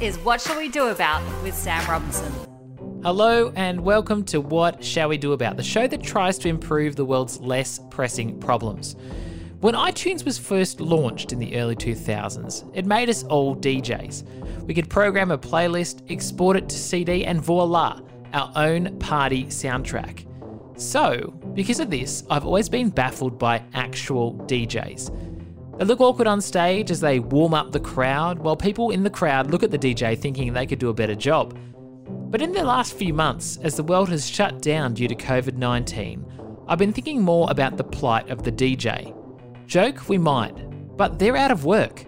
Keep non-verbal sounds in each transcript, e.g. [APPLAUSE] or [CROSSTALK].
is What Shall We Do About with Sam Robinson. Hello, and welcome to What Shall We Do About, the show that tries to improve the world's less pressing problems. When iTunes was first launched in the early 2000s, it made us all DJs. We could program a playlist, export it to CD, and voila, our own party soundtrack. So, because of this, I've always been baffled by actual DJs. They look awkward on stage as they warm up the crowd, while people in the crowd look at the DJ thinking they could do a better job. But in the last few months, as the world has shut down due to COVID 19, I've been thinking more about the plight of the DJ. Joke we might, but they're out of work.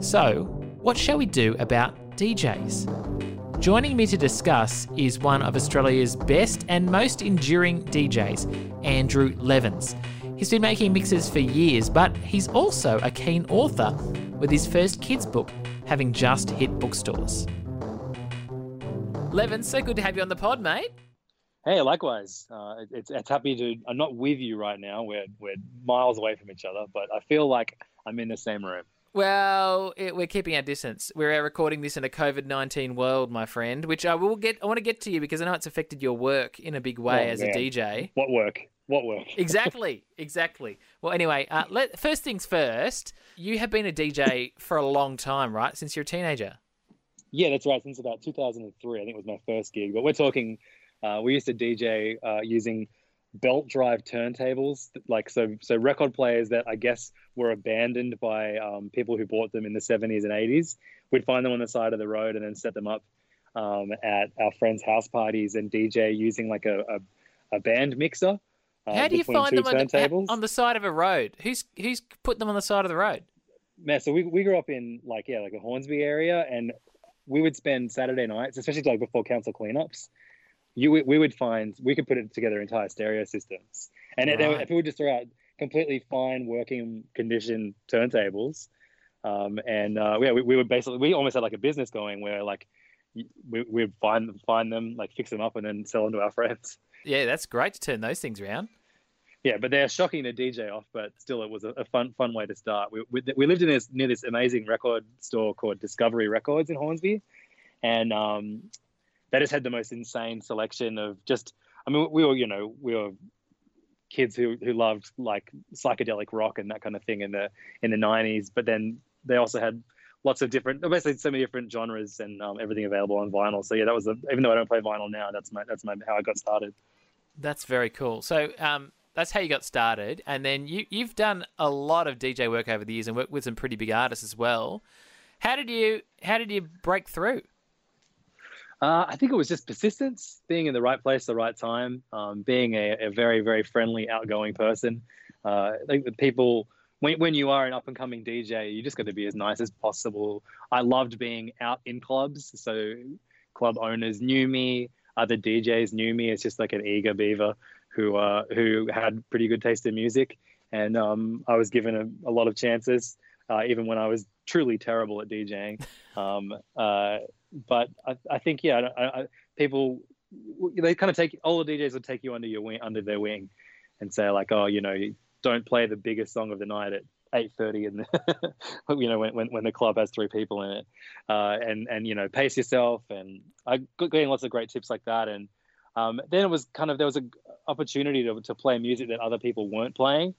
So, what shall we do about DJs? Joining me to discuss is one of Australia's best and most enduring DJs, Andrew Levins. He's been making mixes for years, but he's also a keen author with his first kids' book having just hit bookstores. Levin, so good to have you on the pod, mate. Hey, likewise. Uh, it's it's happy to. I'm not with you right now. We're we're miles away from each other, but I feel like I'm in the same room. Well, it, we're keeping our distance. We're recording this in a COVID nineteen world, my friend. Which I will get. I want to get to you because I know it's affected your work in a big way Oh, as man. a DJ. What work? What work? [LAUGHS] Exactly, exactly. Well, anyway, uh, let, first things first. You have been a DJ for a long time, right? Since you're a teenager. Yeah, that's right. Since about 2003, I think was my first gig. But we're talking. Uh, we used to DJ uh, using belt drive turntables, like so so record players that I guess were abandoned by um, people who bought them in the 70s and 80s. We'd find them on the side of the road and then set them up um, at our friends' house parties and DJ using like a a, a band mixer. Uh, How do you find them on the, on the side of a road? Who's who's put them on the side of the road? man, so we, we grew up in like yeah, like the Hornsby area, and we would spend Saturday nights, especially like before council cleanups. You we, we would find we could put it together entire stereo systems, and it, they would- people just throw out completely fine working condition turntables, um, and uh, yeah, we, we would basically we almost had like a business going where like we we would find them find them like fix them up and then sell them to our [LAUGHS] friends. Yeah, that's great to turn those things around. Yeah, but they're shocking to DJ off, but still, it was a, a fun, fun way to start. We, we, we lived in this near this amazing record store called Discovery Records in Hornsby, and um, they just had the most insane selection of just. I mean, we were, you know, we were kids who who loved like psychedelic rock and that kind of thing in the in the '90s, but then they also had lots of different, basically so many different genres and um, everything available on vinyl. So yeah, that was a, even though I don't play vinyl now, that's my that's my how I got started. That's very cool. So um, that's how you got started, and then you you've done a lot of DJ work over the years and worked with some pretty big artists as well. How did you how did you break through? Uh, I think it was just persistence, being in the right place, at the right time, um, being a, a very, very friendly, outgoing person. Uh, I think that people, when, when you are an up and coming DJ, you just got to be as nice as possible. I loved being out in clubs, so club owners knew me, other DJs knew me. It's just like an eager beaver who uh, who had pretty good taste in music, and um, I was given a, a lot of chances, uh, even when I was truly terrible at DJing. [LAUGHS] Um, uh, but I, I think yeah, I, I, people they kind of take all the DJs would take you under your wing, under their wing, and say like, oh, you know, don't play the biggest song of the night at eight thirty, and [LAUGHS] you know when, when when the club has three people in it, uh, and and you know pace yourself, and I got getting lots of great tips like that, and um, then it was kind of there was an opportunity to to play music that other people weren't playing,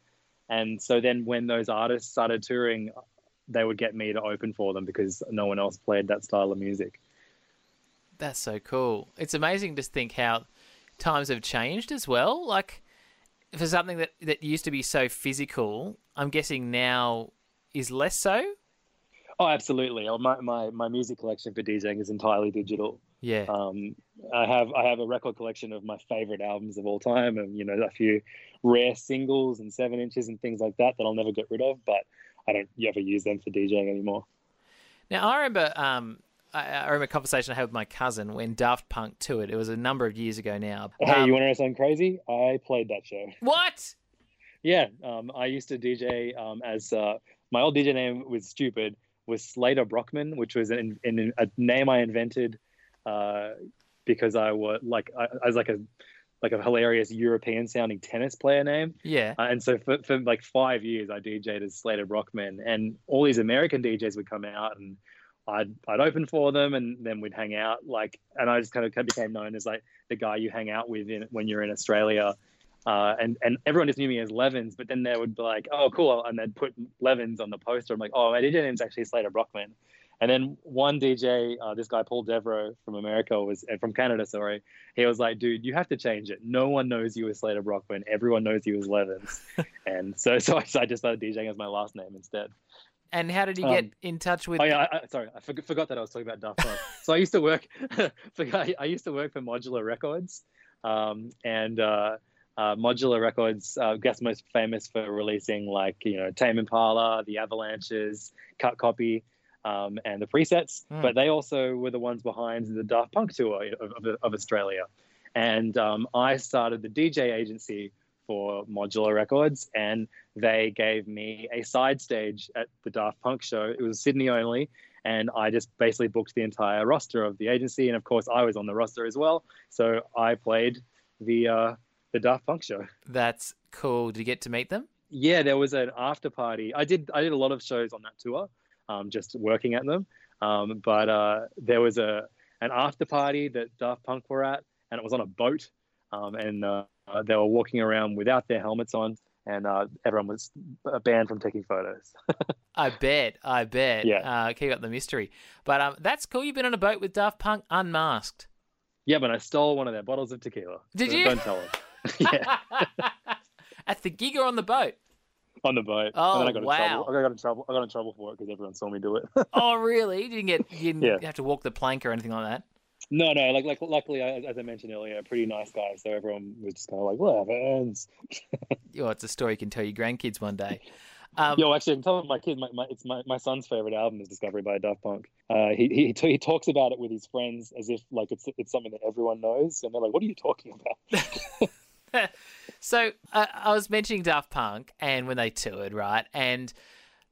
and so then when those artists started touring. They would get me to open for them because no one else played that style of music. That's so cool. It's amazing to think how times have changed as well. Like for something that that used to be so physical, I'm guessing now is less so. Oh, absolutely. Oh, My, my, my music collection for DJing is entirely digital. Yeah. Um, I have I have a record collection of my favorite albums of all time, and you know a few rare singles and seven inches and things like that that I'll never get rid of. But I don't ever use them for DJing anymore. Now I remember, um, I, I remember a conversation I had with my cousin when Daft Punk toured. It It was a number of years ago now. Hey, Um, you want to know something crazy? I played that show. what? Yeah, um, I used to DJ um, as uh, my old DJ name was stupid was Slater Brockman, which was an, an, a name I invented uh, because I was like I, I was like a like a hilarious European sounding tennis player name. Yeah. Uh, and so for, for like five years, I DJed as Slater Brockman, and all these American DJs would come out and I'd I'd open for them, and then we'd hang out. Like, and I just kind of became known as like the guy you hang out with in, when you're in Australia. Uh, and and everyone just knew me as Levins, but then they would be like, "Oh, cool," and they'd put Levins on the poster. I'm like, "Oh, my DJ name's actually Slater Brockman." And then one DJ, uh, this guy Paul Devro from America was from Canada, sorry, he was like, "Dude, you have to change it. No one knows you as Slater Brockman. Everyone knows you as Levins." [LAUGHS] and so, so I just started DJing as my last name instead. And how did you get um, in touch with? Oh yeah, I, I, sorry, I forgot, forgot, that I was talking about Daft Punk. so I used to work, [LAUGHS] I used to work for Modular Records, um, and uh, uh, Modular Records, uh, guess most famous for releasing like you know Tame Impala, The Avalanches, Cut Copy, um, and the presets. Mm. But they also were the ones behind the Daft Punk tour of, of, of Australia, and um, I started the DJ agency for Modular Records, and they gave me a side stage at the Daft Punk show. It was Sydney only, and I just basically booked the entire roster of the agency, and of course I was on the roster as well. So I played the uh, the Daft Punk show. That's cool. Did you get to meet them? Yeah, there was an after party. I did I did a lot of shows on that tour, um, just working at them. Um, but uh, there was a an after party that Daft Punk were at, and it was on a boat. Um, and uh, they were walking around without their helmets on, and uh, everyone was banned from taking photos. [LAUGHS] I bet, I bet. Yeah. Uh, keep up the mystery. But um, that's cool. You've been on a boat with Daft Punk unmasked. Yeah, but I stole one of their bottles of tequila. Did so you? Don't tell them. [LAUGHS] yeah. [LAUGHS] At the gig or on the boat? On the boat. Oh, and then I got wow. In trouble. I got in trouble. I got in trouble for it because everyone saw me do it. oh, really? You didn't get you didn't Yeah. have to walk the plank or anything like that? No, no. Like, like, luckily, as I mentioned earlier, pretty nice guy. So everyone was just kind of like, whatever. ends." [LAUGHS] Oh, it's a story you can tell your grandkids one day. Um, Yo, actually, I'm telling my kids. my, my, it's my, my son's favorite album is Discovery by Daft Punk. Uh, he he, t- he talks about it with his friends as if like it's it's something that everyone knows, and they're like, "What are you talking about?" [LAUGHS] [LAUGHS] so uh, I was mentioning Daft Punk and when they toured, right? And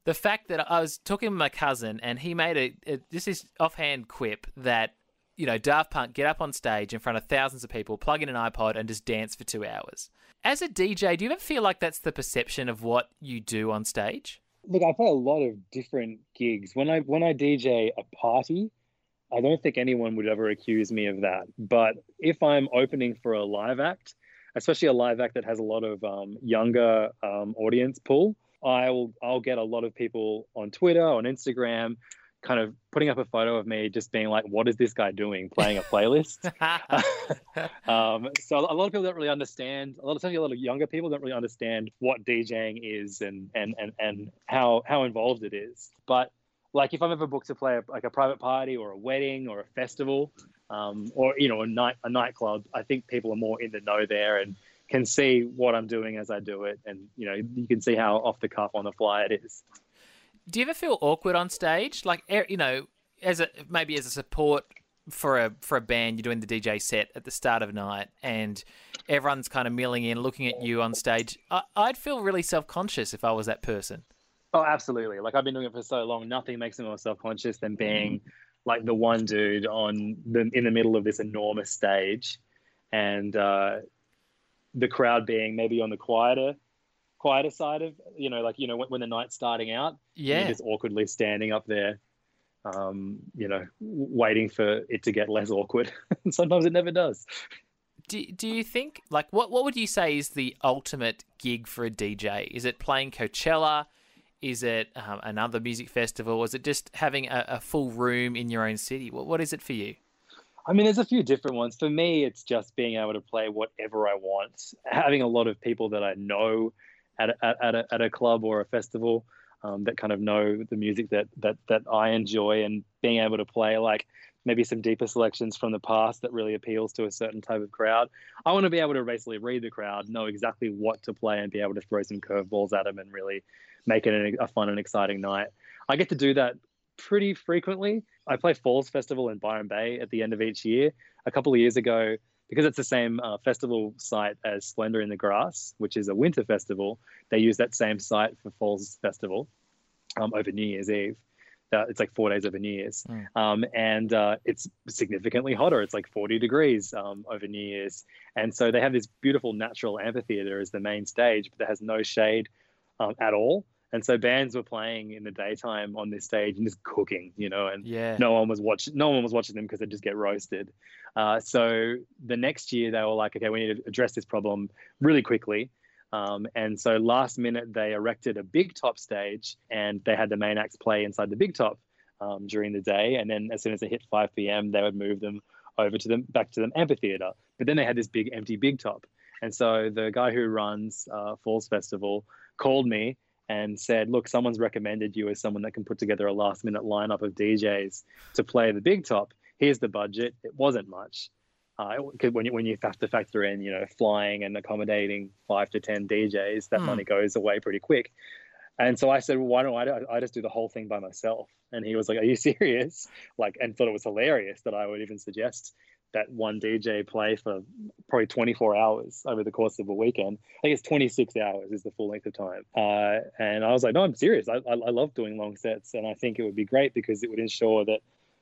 the fact that I was talking to my cousin and he made a, a this offhand quip that you know Daft Punk get up on stage in front of thousands of people, plug in an iPod, and just dance for two hours. As a DJ, do you ever feel like that's the perception of what you do on stage? Look, I play a lot of different gigs. When I when I DJ a party, I don't think anyone would ever accuse me of that. But if I'm opening for a live act, especially a live act that has a lot of um, younger um, audience pool, I'll I'll get a lot of people on Twitter, on Instagram, kind of putting up a photo of me just being like, "What is this guy doing? Playing a playlist?" [LAUGHS] [LAUGHS] um, so a lot of people don't really understand. A lot of times, a lot of younger people don't really understand what DJing is and and and and how how involved it is. But like, if I'm ever booked to play a, like a private party or a wedding or a festival, um, or you know a night a nightclub, I think people are more in the know there and can see what I'm doing as I do it, and you know you can see how off the cuff on the fly it is. Do you ever feel awkward on stage? Like you know, as a maybe as a support for a for a band, you're doing the DJ set at the start of night, and everyone's kind of milling in, looking at you on stage. I, I'd feel really self conscious if I was that person. Oh, absolutely. Like I've been doing it for so long, nothing makes me more self-conscious than being like the one dude on the in the middle of this enormous stage, and uh, the crowd being maybe on the quieter, quieter side of you know, like you know when, when the night's starting out, Yeah. you're just awkwardly standing up there, um, you know, waiting for it to get less awkward. [LAUGHS] and sometimes it never does. Do, do you think like what what would you say is the ultimate gig for a DJ? Is it playing Coachella? Is it um, another music festival? Is it just having a, a full room in your own city? What what is it for you? I mean, there's a few different ones. For me, it's just being able to play whatever I want. Having a lot of people that I know at a, at, a, at a club or a festival um, that kind of know the music that, that, that I enjoy and being able to play like maybe some deeper selections from the past that really appeals to a certain type of crowd. I want to be able to basically read the crowd, know exactly what to play, and be able to throw some curveballs at them and really make it an, a fun and exciting night. I get to do that pretty frequently. I play Falls Festival in Byron Bay at the end of each year. A couple of years ago, because it's the same uh, festival site as Splendour in the Grass, which is a winter festival, they use that same site for Falls Festival um, over New Year's Eve. Uh, it's like four days over New Year's, Mm. um, and uh, it's significantly hotter. It's like 40 degrees um, over New Year's, and so they have this beautiful natural amphitheater as the main stage, but that has no shade um, at all. And so bands were playing in the daytime on this stage and just cooking, you know, and Yeah. no one was watching. No one was watching them because they'd just get roasted. Uh, so the next year they were like, okay, we need to address this problem really quickly. Um, and so last minute they erected a big top stage and they had the main acts play inside the big top um, during the day. And then as soon as it hit 5 p.m., they would move them over to them back to the amphitheater. But then they had this big empty big top. And so the guy who runs uh, Falls Festival called me and said, "Look, someone's recommended you as someone that can put together a last minute lineup of DJs to play the big top. Here's the budget. It wasn't much." Uh, when you when you have to factor in, you know, flying and accommodating five to ten DJs, that Hmm. money goes away pretty quick. And so I said, well, why don't I, I just do the whole thing by myself? And he was like, are you [LAUGHS] serious? Like, and thought it was hilarious that I would even suggest that one DJ play for probably 24 hours over the course of a weekend. I it's 26 hours is the full length of time. Uh, and I was like, no, I'm serious. I, I, I love doing long sets. And I think it would be great because it would ensure that,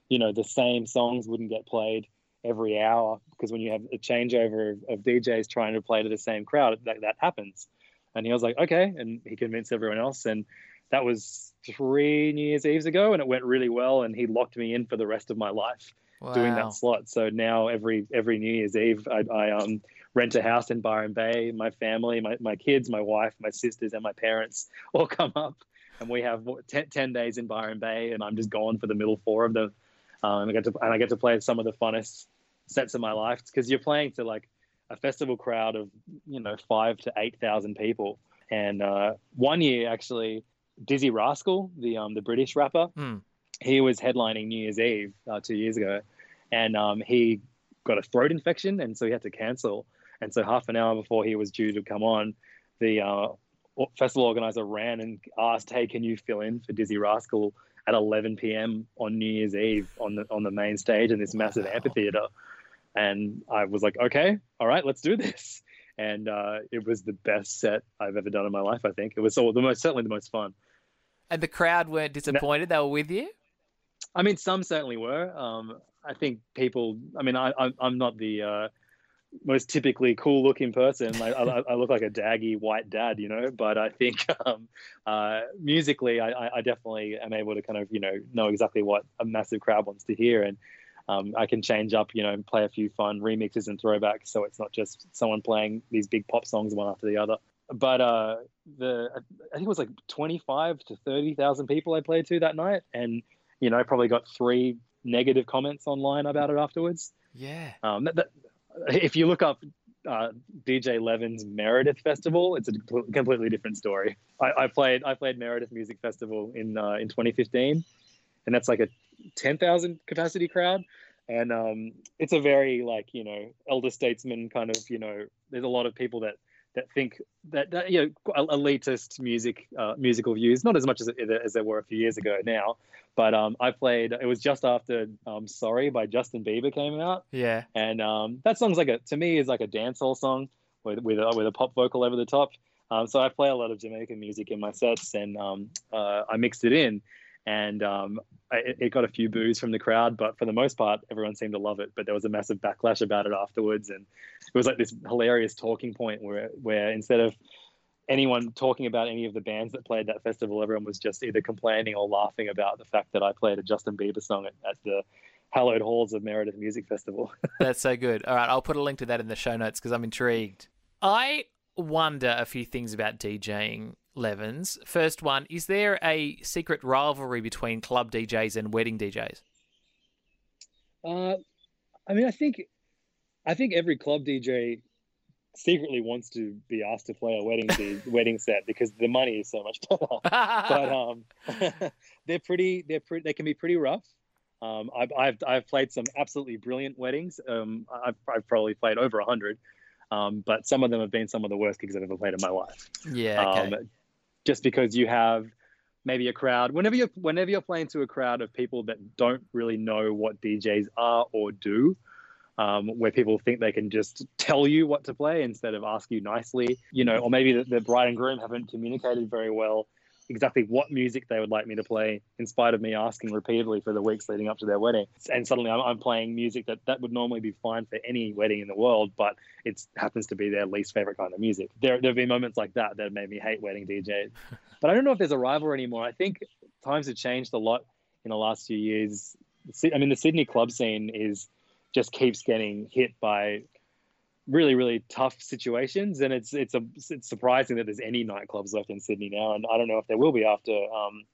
you know, the same songs wouldn't get played every hour because when you have a changeover of, of DJs trying to play to the same crowd, that, that happens. And he was like, okay. And he convinced everyone else. And that was three New Year's Eves ago. And it went really well. And he locked me in for the rest of my life doing that slot. So now every every New Year's Eve, I, I um rent a house in Byron Bay. My family, my, my kids, my wife, my sisters, and my parents [LAUGHS] all come up, and we have what, 10, 10 days in Byron Bay, and I'm just gone for the middle four of them. Um, I get to and I get to play some of the funnest sets of my life because you're playing to like a festival crowd of you know five to eight thousand people. And uh, one year actually, Dizzee Rascal, the um the British rapper, Hmm. He was headlining New Year's Eve uh, two years ago, and um, he got a throat infection, and so he had to cancel. And so half an hour before he was due to come on, the uh, festival organizer ran and asked, "Hey, can you fill in for Dizzee Rascal at 11 p.m. on New Year's Eve on the on the main stage in this massive Wow. amphitheater?" And I was like, "Okay, all right, let's do this." [LAUGHS] And uh, it was the best set I've ever done in my life. I think it was all the most certainly the most fun. And the crowd weren't disappointed. They were with you. I mean, some certainly were. Um, I think people. I mean, I, I I'm not the uh, most typically cool looking person. I, I, I look like a daggy white dad, you know. But I think [LAUGHS] um, uh, musically, I, I I definitely am able to kind of you know know exactly what a massive crowd wants to hear, and um, I can change up, you know, and play a few fun remixes and throwbacks, so it's not just someone playing these big pop songs one after the other. But uh, the I think it was like twenty five to thirty thousand people I played to that night, and you know, probably got three negative comments online about it afterwards. Yeah. Um, that, that, if you look up uh, DJ Levin's Meredith Festival, it's a completely different story. I, I played I played Meredith Music Festival in uh, in 2015, and that's like a 10,000 capacity crowd. And um, it's a very like you know elder statesman kind of you know. There's a lot of people that that think that, that you know elitist music uh, musical views, not as much as as there were a few years ago now. But um, I played. It was just after um, "Sorry" by Justin Bieber came out, Yeah. and um, that song's like a to me is like a dancehall song with with a, with a pop vocal over the top. Um, so I play a lot of Jamaican music in my sets, and um, uh, I mixed it in, and um, it- it got a few boos from the crowd, but for the most part, everyone seemed to love it. But there was a massive backlash about it afterwards, and it was like this hilarious talking point where where instead of anyone talking about any of the bands that played that festival, everyone was just either complaining or laughing about the fact that I played a Justin Bieber song at, at the hallowed halls of Meredith Music Festival. [LAUGHS] That's so good. All right, I'll put a link to that in the show notes because I'm intrigued. I wonder a few things about DJing, Levins. First one, is there a secret rivalry between club DJs and wedding DJs? Uh, I mean, I think, I think every club DJ secretly wants to be asked to play a wedding D- [LAUGHS] wedding set because the money is so much better. [LAUGHS] but um, [LAUGHS] they're pretty. They're pretty. They can be pretty rough. Um, I've, I've I've played some absolutely brilliant weddings. Um, I've, I've probably played over a hundred, um, but some of them have been some of the worst gigs I've ever played in my life. yeah, okay. Um, just because you have maybe a crowd whenever you're whenever you're playing to a crowd of people that don't really know what DJs are or do. Um, where people think they can just tell you what to play instead of ask you nicely, you know, or maybe the, the bride and groom haven't communicated very well exactly what music they would like me to play, in spite of me asking repeatedly for the weeks leading up to their wedding. And suddenly I'm, I'm playing music that that would normally be fine for any wedding in the world, but it happens to be their least favorite kind of music. There there have been moments like that that made me hate wedding DJs. [LAUGHS] but I don't know if there's a rival anymore. I think times have changed a lot in the last few years. I mean, the Sydney club scene is just keeps getting hit by really really tough situations and it's it's a it's surprising that there's any nightclubs left in Sydney now and I don't know if there will be after um,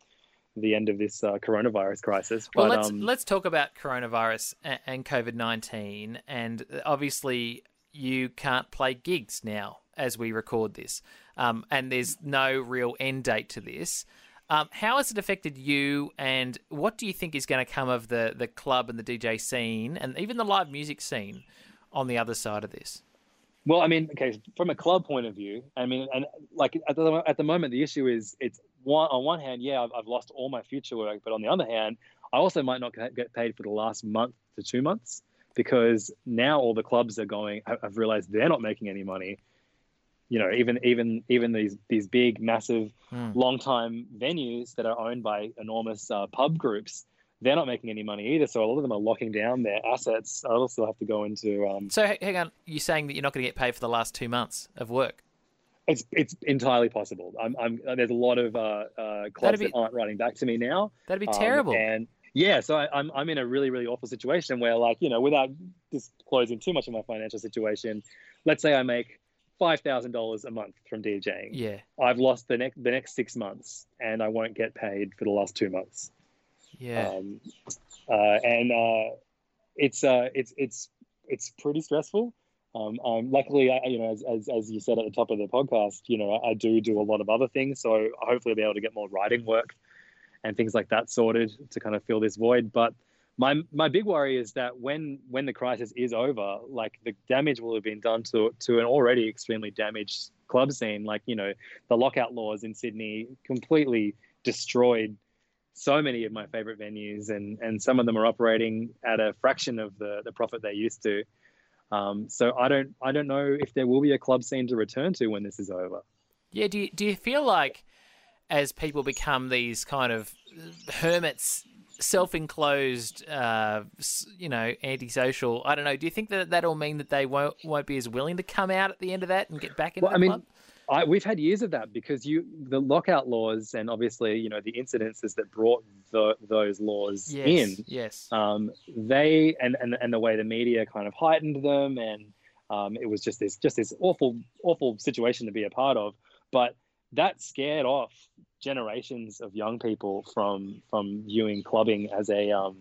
the end of this uh, coronavirus crisis but, well let's um, let's talk about coronavirus and, and COVID-19 and obviously you can't play gigs now as we record this um, and there's no real end date to this. Um, how has it affected you, and what do you think is going to come of the the club and the DJ scene, and even the live music scene, on the other side of this? Well, I mean, okay, from a club point of view, I mean, and like at the at the moment, the issue is it's one on one hand, yeah, I've, I've lost all my future work, but on the other hand, I also might not get paid for the last month to two months because now all the clubs are going. I've realized they're not making any money you know even even even these these big massive mm. long time venues that are owned by enormous uh, pub groups they're not making any money either so a lot of them are locking down their assets. I'll also have to go into um, so hang on you're saying that you're not going to get paid for the last two months of work? It's it's entirely possible. I'm, I'm there's a lot of uh, uh, clubs be, that aren't writing back to me now. That'd be um, terrible. and yeah so I, I'm, I'm in a really really awful situation where like you know without disclosing too much of my financial situation let's say i make five thousand dollars a month from DJing. Yeah, I've lost the next the next six months, and I won't get paid for the last two months. Yeah, um, uh, and uh, it's uh, it's it's it's pretty stressful. Um, um, luckily, I, you know, as, as, as you said at the top of the podcast, you know, I do do a lot of other things, so hopefully, I'll be able to get more writing work and things like that sorted to kind of fill this void. But my my big worry is that when when the crisis is over, like the damage will have been done to to an already extremely damaged club scene. Like you know, the lockout laws in Sydney completely destroyed so many of my favorite venues, and and some of them are operating at a fraction of the the profit they used to. Um, so I don't I don't know if there will be a club scene to return to when this is over. Yeah, do you, do you feel like as people become these kind of hermits self-enclosed, uh, you know, antisocial. I don't know. Do you think that that'll mean that they won't won't be as willing to come out at the end of that and get back into well, the I mean, club? I, we've had years of that because you the lockout laws and obviously you know the incidences that brought the, those laws yes, in. Yes. Um, they and, and and the way the media kind of heightened them and um, it was just this just this awful awful situation to be a part of. But that scared off generations of young people from from viewing clubbing as a um,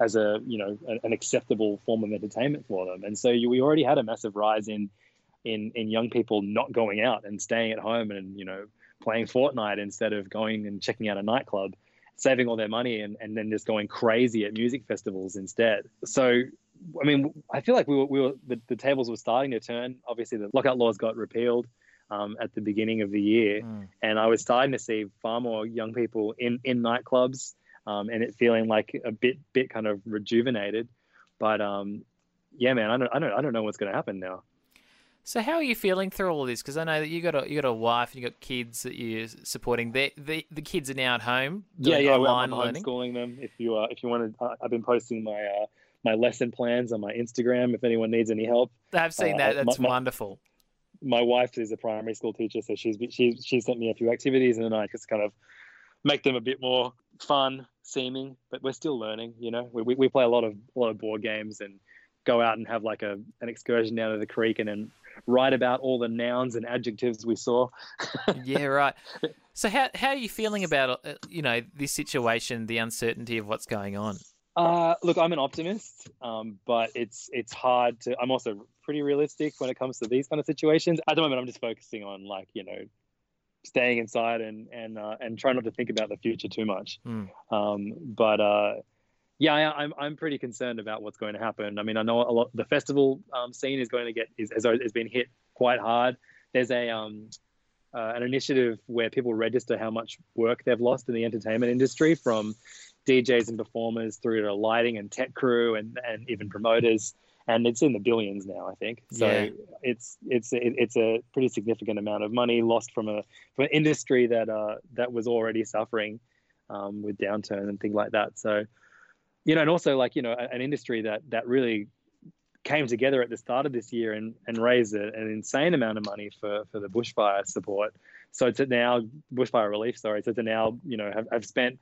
as a you know an, acceptable form of entertainment for them. And so you, we already had a massive rise in in in young people not going out and staying at home and you know playing Fortnite instead of going and checking out a nightclub, saving all their money and, and then just going crazy at music festivals instead. So I mean, I feel like we were, we were the, the tables were starting to turn. Obviously, the lockout laws got repealed um, at the beginning of the year, mm. and I was starting to see far more young people in in nightclubs, um, and it feeling like a bit bit kind of rejuvenated. But um, yeah, man, I don't I don't I don't know what's going to happen now. So how are you feeling through all of this? Because I know that you got a you got a wife and you got kids that you're supporting. The the, the kids are now at home. Yeah, yeah, online well, I'm homeschooling them. If you uh, if you want to, uh, I've been posting my uh, my lesson plans on my Instagram. If anyone needs any help, I've seen that. Uh, That's my, wonderful my wife is a primary school teacher, so she's she's she sent me a few activities, and then I just kind of make them a bit more fun seeming. But we're still learning, you know. We, we, we play a lot of a lot of board games and go out and have like a an excursion down to the creek and then write about all the nouns and adjectives we saw. yeah, right. [LAUGHS] So how how are you feeling about uh, you know this situation, the uncertainty of what's going on? Uh, look, I'm an optimist, um, but it's it's hard to. I'm also pretty realistic when it comes to these kind of situations. At the moment, I'm just focusing on like you know, staying inside and and uh, and trying not to think about the future too much. Mm. Um, but uh, yeah, I, I'm I'm pretty concerned about what's going to happen. I mean, I know a lot. The festival um, scene is going to get is has, has been hit quite hard. There's a um, uh, an initiative where people register how much work they've lost in the entertainment industry from DJs and performers through to lighting and tech crew and, and even promoters. and it's in the billions now. I think so. Yeah. It's it's it, it's a pretty significant amount of money lost from a from an industry that uh that was already suffering um, with downturn and things like that. So you know, and also like you know, an industry that that really came together at the start of this year and, and raised a, an insane amount of money for, for the bushfire support. So to now bushfire relief, sorry. So to now, you know, have, have spent,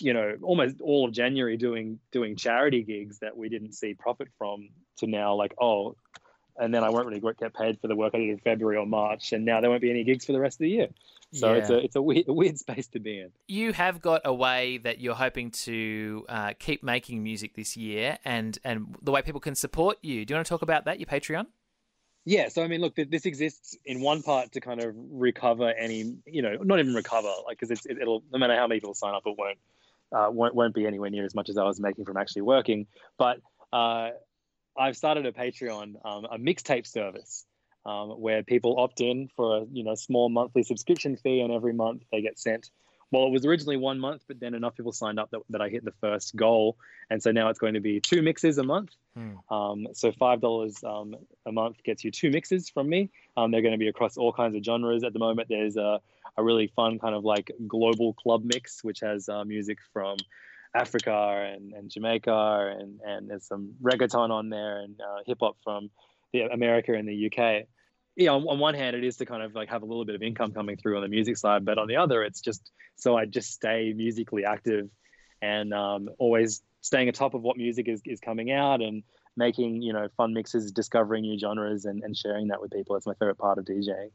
you know, almost all of January doing doing charity gigs that we didn't see profit from to now like, oh, and then I won't really get paid for the work I did in February or March, and now there won't be any gigs for the rest of the year. So Yeah. it's a it's a weird, a weird space to be in. You have got a way that you're hoping to uh, keep making music this year, and and the way people can support you. Do you want to talk about that? Your Patreon. Yeah, so I mean, look, this exists in one part to kind of recover any, you know, not even recover, like because it's it, it'll no matter how many people sign up, it won't uh, won't won't be anywhere near as much as I was making from actually working. But uh, I've started a Patreon, um, a mixtape service, um, where people opt in for a you know small monthly subscription fee, and every month they get sent. Well, it was originally one month, but then enough people signed up that, that I hit the first goal, and so now it's going to be two mixes a month. Um, so five dollars um, a month gets you two mixes from me. Um, they're going to be across all kinds of genres. At the moment, there's a, a really fun kind of like global club mix, which has uh, music from Africa and, and Jamaica, and, and there's some reggaeton on there and uh, hip hop from the America and the UK. Yeah, on, on one hand, it is to kind of like have a little bit of income coming through on the music side, but on the other, it's just so I just stay musically active and um, always staying atop of what music is, is coming out and making you know fun mixes, discovering new genres, and, and sharing that with people. That's my favorite part of DJing.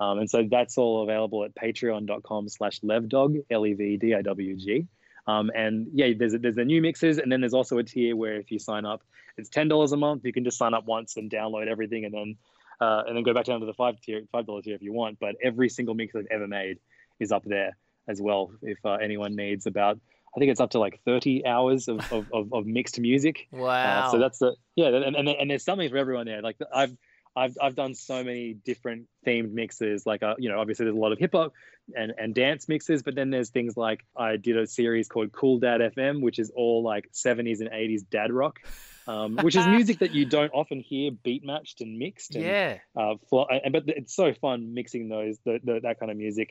Um, and so that's all available at patreon.com slash levdog, L-E-V-D-I-W-G. Um, and yeah, there's a, there's the new mixes, and then there's also a tier where if you sign up, it's ten dollars a month. You can just sign up once and download everything, and then uh, and then go back down to the five tier, five dollar tier if you want. But every single mix I've ever made is up there as well. If uh, anyone needs about, I think it's up to like thirty hours of of, of, of mixed music. Wow. Uh, so that's the yeah, and, and and there's something for everyone there. Like I've I've I've done so many different themed mixes. Like uh, you know, obviously there's a lot of hip hop and and dance mixes, but then there's things like I did a series called Cool Dad FM, which is all like 70s and 80s dad rock. Um, which is [LAUGHS] music that you don't often hear beat matched and mixed. And, yeah. uh, flo- and but it's so fun mixing those the, the, that kind of music.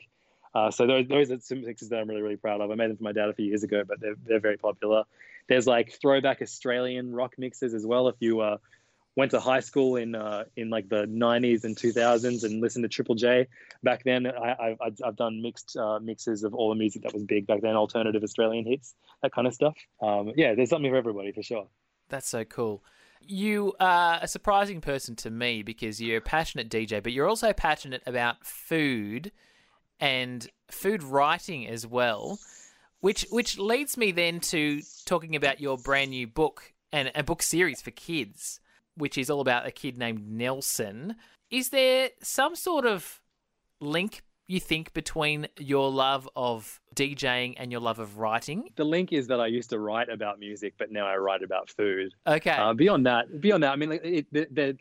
Uh, so those those are some mixes that I'm really really proud of. I made them for my dad a few years ago, but they're they're very popular. There's like throwback Australian rock mixes as well. If you uh, went to high school in uh, in like the 90s and 2000s and listened to Triple J back then, I, I've I've done mixed uh, mixes of all the music that was big back then, alternative Australian hits, that kind of stuff. Um, yeah, there's something for everybody for sure. That's so cool. You are a surprising person to me because you're a passionate DJ, but you're also passionate about food and food writing as well, which which leads me then to talking about your brand new book and a book series for kids, which is all about a kid named Nelson. Is there some sort of link you think between your love of DJing and your love of writing? The link is that I used to write about music, but now I write about food. Okay. Uh, beyond that, beyond that, I mean, like, it, the, the,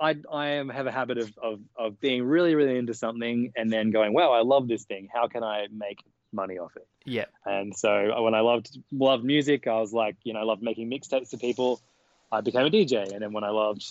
I I am have a habit of, of of being really really into something and then going, wow, I love this thing. How can I make money off it? yeah. And so when I loved loved music, I was like, you know, I loved making mixtapes to people. I became a DJ, and then when I loved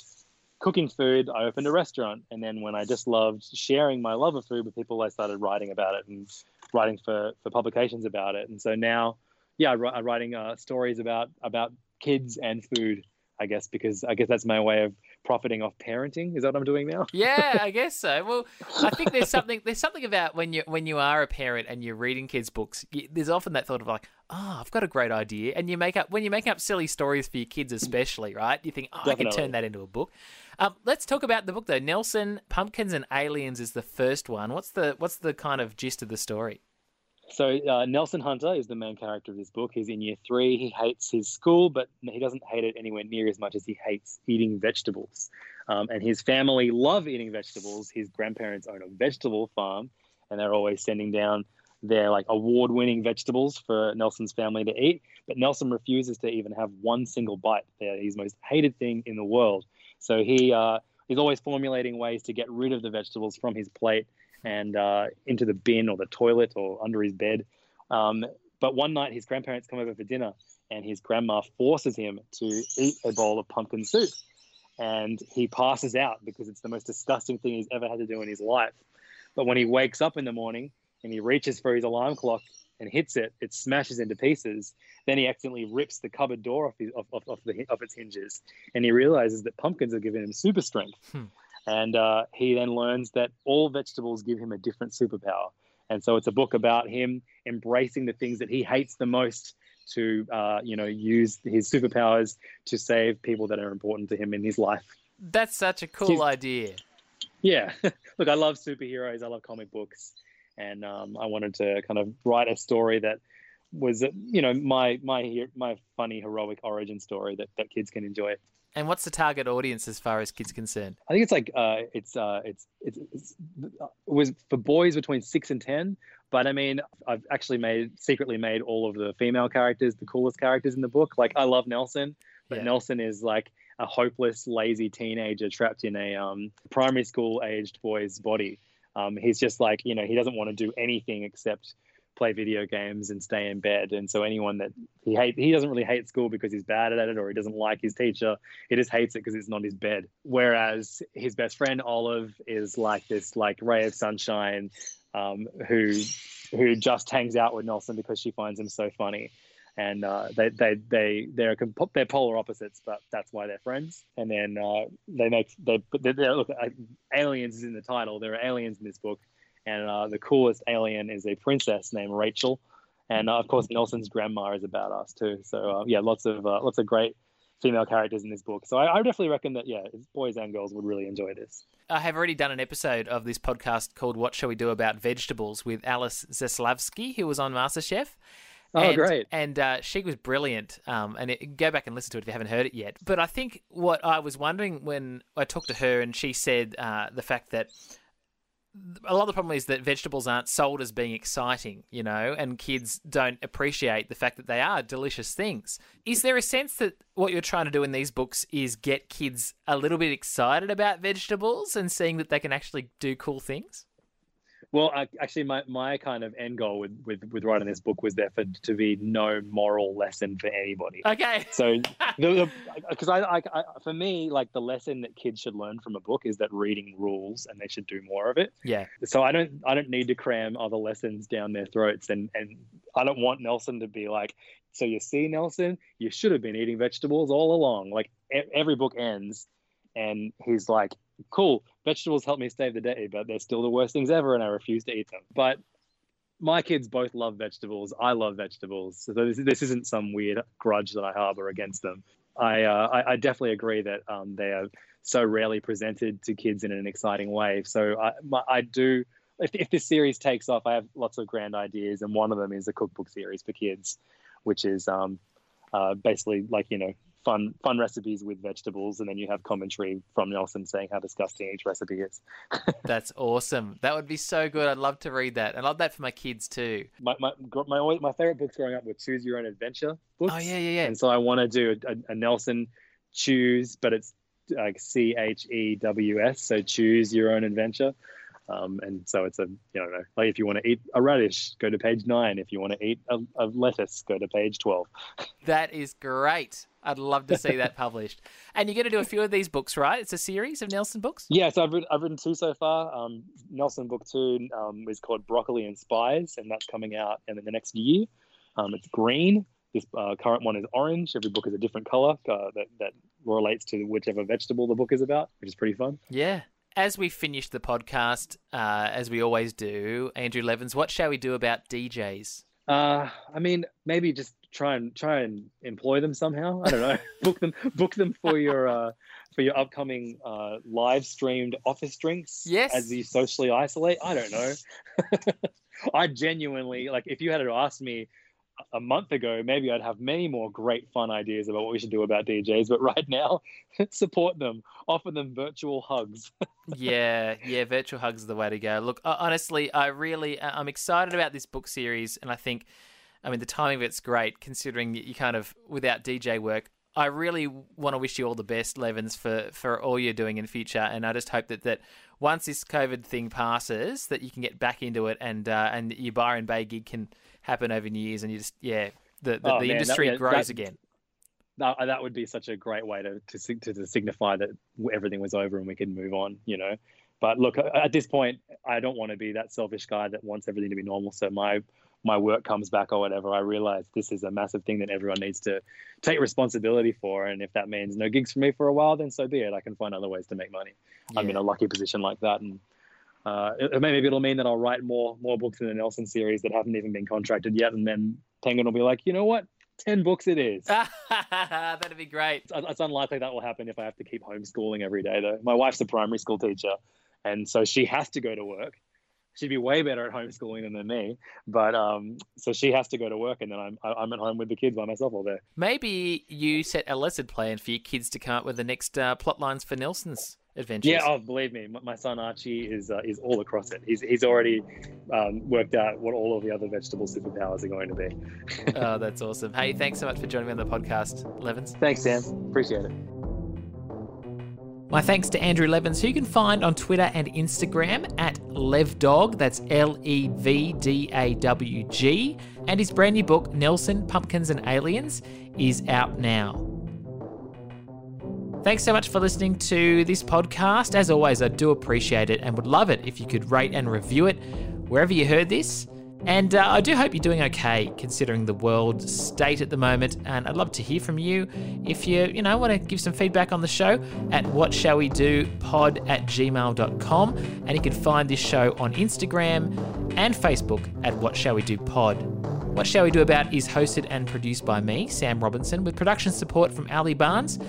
cooking food, I opened a restaurant. And then when I just loved sharing my love of food with people, I started writing about it and writing for for publications about it. And so now, yeah, I I'm writing uh, stories about about kids and food. I guess because I guess that's my way of profiting off parenting. Is that what I'm doing now? [LAUGHS] Yeah, I guess so. Well, I think there's something there's something about when you when you are a parent and you're reading kids' books. You, there's often that thought of like, oh, I've got a great idea, and you make up when you make up silly stories for your kids, especially, right? You think, oh, I can turn that into a book. Um, let's talk about the book though. Nelson, Pumpkins and Aliens is the first one. What's the what's the kind of gist of the story? So uh, Nelson Hunter is the main character of this book. He's in year three. He hates his school, but he doesn't hate it anywhere near as much as he hates eating vegetables. Um, and his family love eating vegetables. His grandparents own a vegetable farm, and they're always sending down their like award-winning vegetables for Nelson's family to eat. But Nelson refuses to even have one single bite. They're his most hated thing in the world. So he uh, always formulating ways to get rid of the vegetables from his plate and uh, into the bin or the toilet or under his bed. Um, but one night, his grandparents come over for dinner, and his grandma forces him to eat a bowl of pumpkin soup. and he passes out because it's the most disgusting thing he's ever had to do in his life. But when he wakes up in the morning and he reaches for his alarm clock and hits it, it smashes into pieces. Then he accidentally rips the cupboard door off, his, off, off, off, the, off its hinges, and he realizes that pumpkins have given him super strength. Hmm. And uh, he then learns that all vegetables give him a different superpower. And so it's a book about him embracing the things that he hates the most to, uh, you know, use his superpowers to save people that are important to him in his life. That's such a cool He's- idea. Yeah, [LAUGHS] look, I love superheroes. I love comic books, and um, I wanted to kind of write a story that was, uh, you know, my my my funny heroic origin story that, that kids can enjoy. And what's the target audience as far as kids concerned? I think it's like uh, it's uh, it's it's, it's it was for boys between six and ten. But I mean, I've actually made secretly made all of the female characters the coolest characters in the book. Like I love Nelson, but Yeah. Nelson is like a hopeless, lazy teenager trapped in a um, primary school aged boy's body. Um, he's just like you know he doesn't want to do anything except play video games and stay in bed. And so anyone that he hate he doesn't really hate school because he's bad at it or he doesn't like his teacher. He just hates it because it's not his bed. Whereas his best friend Olive is like this like ray of sunshine um, who who just hangs out with Nelson because she finds him so funny. And uh, they they they they're comp- they're polar opposites, but that's why they're friends. And then uh, they make they they're, look uh, aliens is in the title. There are aliens in this book, and uh, the coolest alien is a princess named Rachel, and uh, of course Nelson's grandma is about us too. So uh, yeah, lots of uh, lots of great female characters in this book. So I, I definitely reckon that yeah, boys and girls would really enjoy this. I have already done an episode of this podcast called What Shall We Do About Vegetables with Alice Zaslavsky, who was on MasterChef. Oh, and, great. And uh, she was brilliant. Um, and it, go back and listen to it if you haven't heard it yet. But I think what I was wondering when I talked to her and she said uh, the fact that a lot of the problem is that vegetables aren't sold as being exciting, you know, and kids don't appreciate the fact that they are delicious things. Is there a sense that what you're trying to do in these books is get kids a little bit excited about vegetables and seeing that they can actually do cool things? Well, I, actually, my, my kind of end goal with, with, with writing this book was there for to be no moral lesson for anybody. Okay. So, [LAUGHS] because I, I, I, for me, like the lesson that kids should learn from a book is that reading rules, and they should do more of it. Yeah. So I don't, I don't need to cram other lessons down their throats, and and I don't want Nelson to be like, so you see, Nelson, you should have been eating vegetables all along. Like e- every book ends, and he's like, cool, vegetables help me save the day, but they're still the worst things ever, and I refuse to eat them. But my kids both love vegetables. I love vegetables. So this, this isn't some weird grudge that I harbor against them. I, uh, I, I definitely agree that um, they are so rarely presented to kids in an exciting way. So I, my, I do. If, if this series takes off, I have lots of grand ideas, and one of them is a cookbook series for kids, which is um, uh, basically like you know fun fun recipes with vegetables, and then you have commentary from Nelson saying how disgusting each recipe is. [LAUGHS] That's awesome. That would be so good. I'd love to read that. I love that for my kids too. My my my, my favorite books growing up were choose your own adventure books. Oh yeah, yeah, yeah. And so I want to do a, a Nelson choose, but it's like C H E W S. So choose your own adventure. Um, and so it's a, you know, like if you want to eat a radish, go to page nine. If you want to eat a, a lettuce, go to page 12. [LAUGHS] That is great. I'd love to see that published. [LAUGHS] And you're going to do a few of these books, right? It's a series of Nelson books. Yeah, so I've written, I've written two so far. Um, Nelson book two um, is called Broccoli and Spies, and that's coming out in the next year. Um, it's green. This uh, current one is orange. Every book is a different color uh, that, that relates to whichever vegetable the book is about, which is pretty fun. Yeah. As we finish the podcast, uh, as we always do, Andrew Levins, what shall we do about DJs? Uh, I mean, maybe just try and try and employ them somehow. I don't know. [LAUGHS] book them, book them for your uh, for your upcoming uh, live streamed office drinks. Yes. As you socially isolate. I don't know. [LAUGHS] I genuinely like if you had to ask me a month ago, maybe I'd have many more great fun ideas about what we should do about DJs. But right now, [LAUGHS] support them, offer them virtual hugs. [LAUGHS] yeah, yeah, virtual hugs is the way to go. Look, honestly, I really, I'm excited about this book series, and I think, I mean, the timing of it's great considering you kind of without DJ work. I really want to wish you all the best, Levins, for for all you're doing in future, and I just hope that that once this COVID thing passes, that you can get back into it, and uh, and your Byron Bay gig can happen over New Year's, and you just yeah, the the, Oh, the man, that- industry yeah, grows that- again. that that would be such a great way to to to, to signify that everything was over and we could move on. You know. But look, at this point, I don't want to be that selfish guy that wants everything to be normal. So my my work comes back or whatever, I realize this is a massive thing that everyone needs to take responsibility for. And if that means no gigs for me for a while, then so be it. I can find other ways to make money. Yeah. I'm in a lucky position like that, and uh, it, maybe it'll mean that I'll write more more books in the Nelson series that haven't even been contracted yet, and then Penguin will be like, you know what, 10 books it is. [LAUGHS] That'd be great. It's, it's, unlikely that will happen if I have to keep homeschooling every day, though. My wife's a primary school teacher, and so she has to go to work. She'd be way better at homeschooling than me, but um, so she has to go to work, and then I'm I'm at home with the kids by myself all day. Maybe you set a lesson plan for your kids to come up with the next uh, plot lines for Nelson's adventures. Yeah, oh, believe me, my son Archie is uh, is all across it. He's he's already um, worked out what all of the other vegetable superpowers are going to be. [LAUGHS] oh, that's awesome. Hey, thanks so much for joining me on the podcast, Levins. Thanks, Sam. Appreciate it. My thanks to Andrew Levins, who you can find on Twitter and Instagram at LevDawg, that's L E V D A W G, and his brand new book, Nelson, Pumpkins and Aliens, is out now. Thanks so much for listening to this podcast. As always, I do appreciate it and would love it if you could rate and review it wherever you heard this. And uh, I do hope you're doing okay considering the world state at the moment. And I'd love to hear from you if you, you know, want to give some feedback on the show at what shall we do pod at gmail.com. And you can find this show on Instagram and Facebook at what shall we do pod. What Shall We Do About is hosted and produced by me, Sam Robinson, with production support from Ali Barnes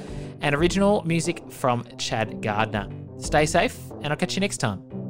and original music from Chad Gardner. Stay safe, and I'll catch you next time.